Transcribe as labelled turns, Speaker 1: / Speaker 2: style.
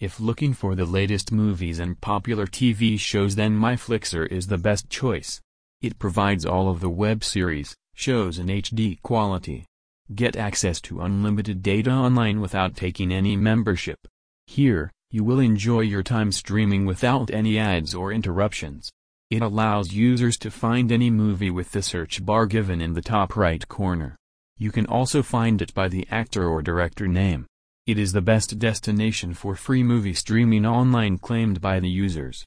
Speaker 1: If looking for the latest movies and popular TV shows then MyFlixer is the best choice. It provides all of the web series, shows in HD quality. Get access to unlimited data online without taking any membership. Here, you will enjoy your time streaming without any ads or interruptions. It allows users to find any movie with the search bar given in the top right corner. You can also find it by the actor or director name. It is the best destination for free movie streaming online claimed by the users.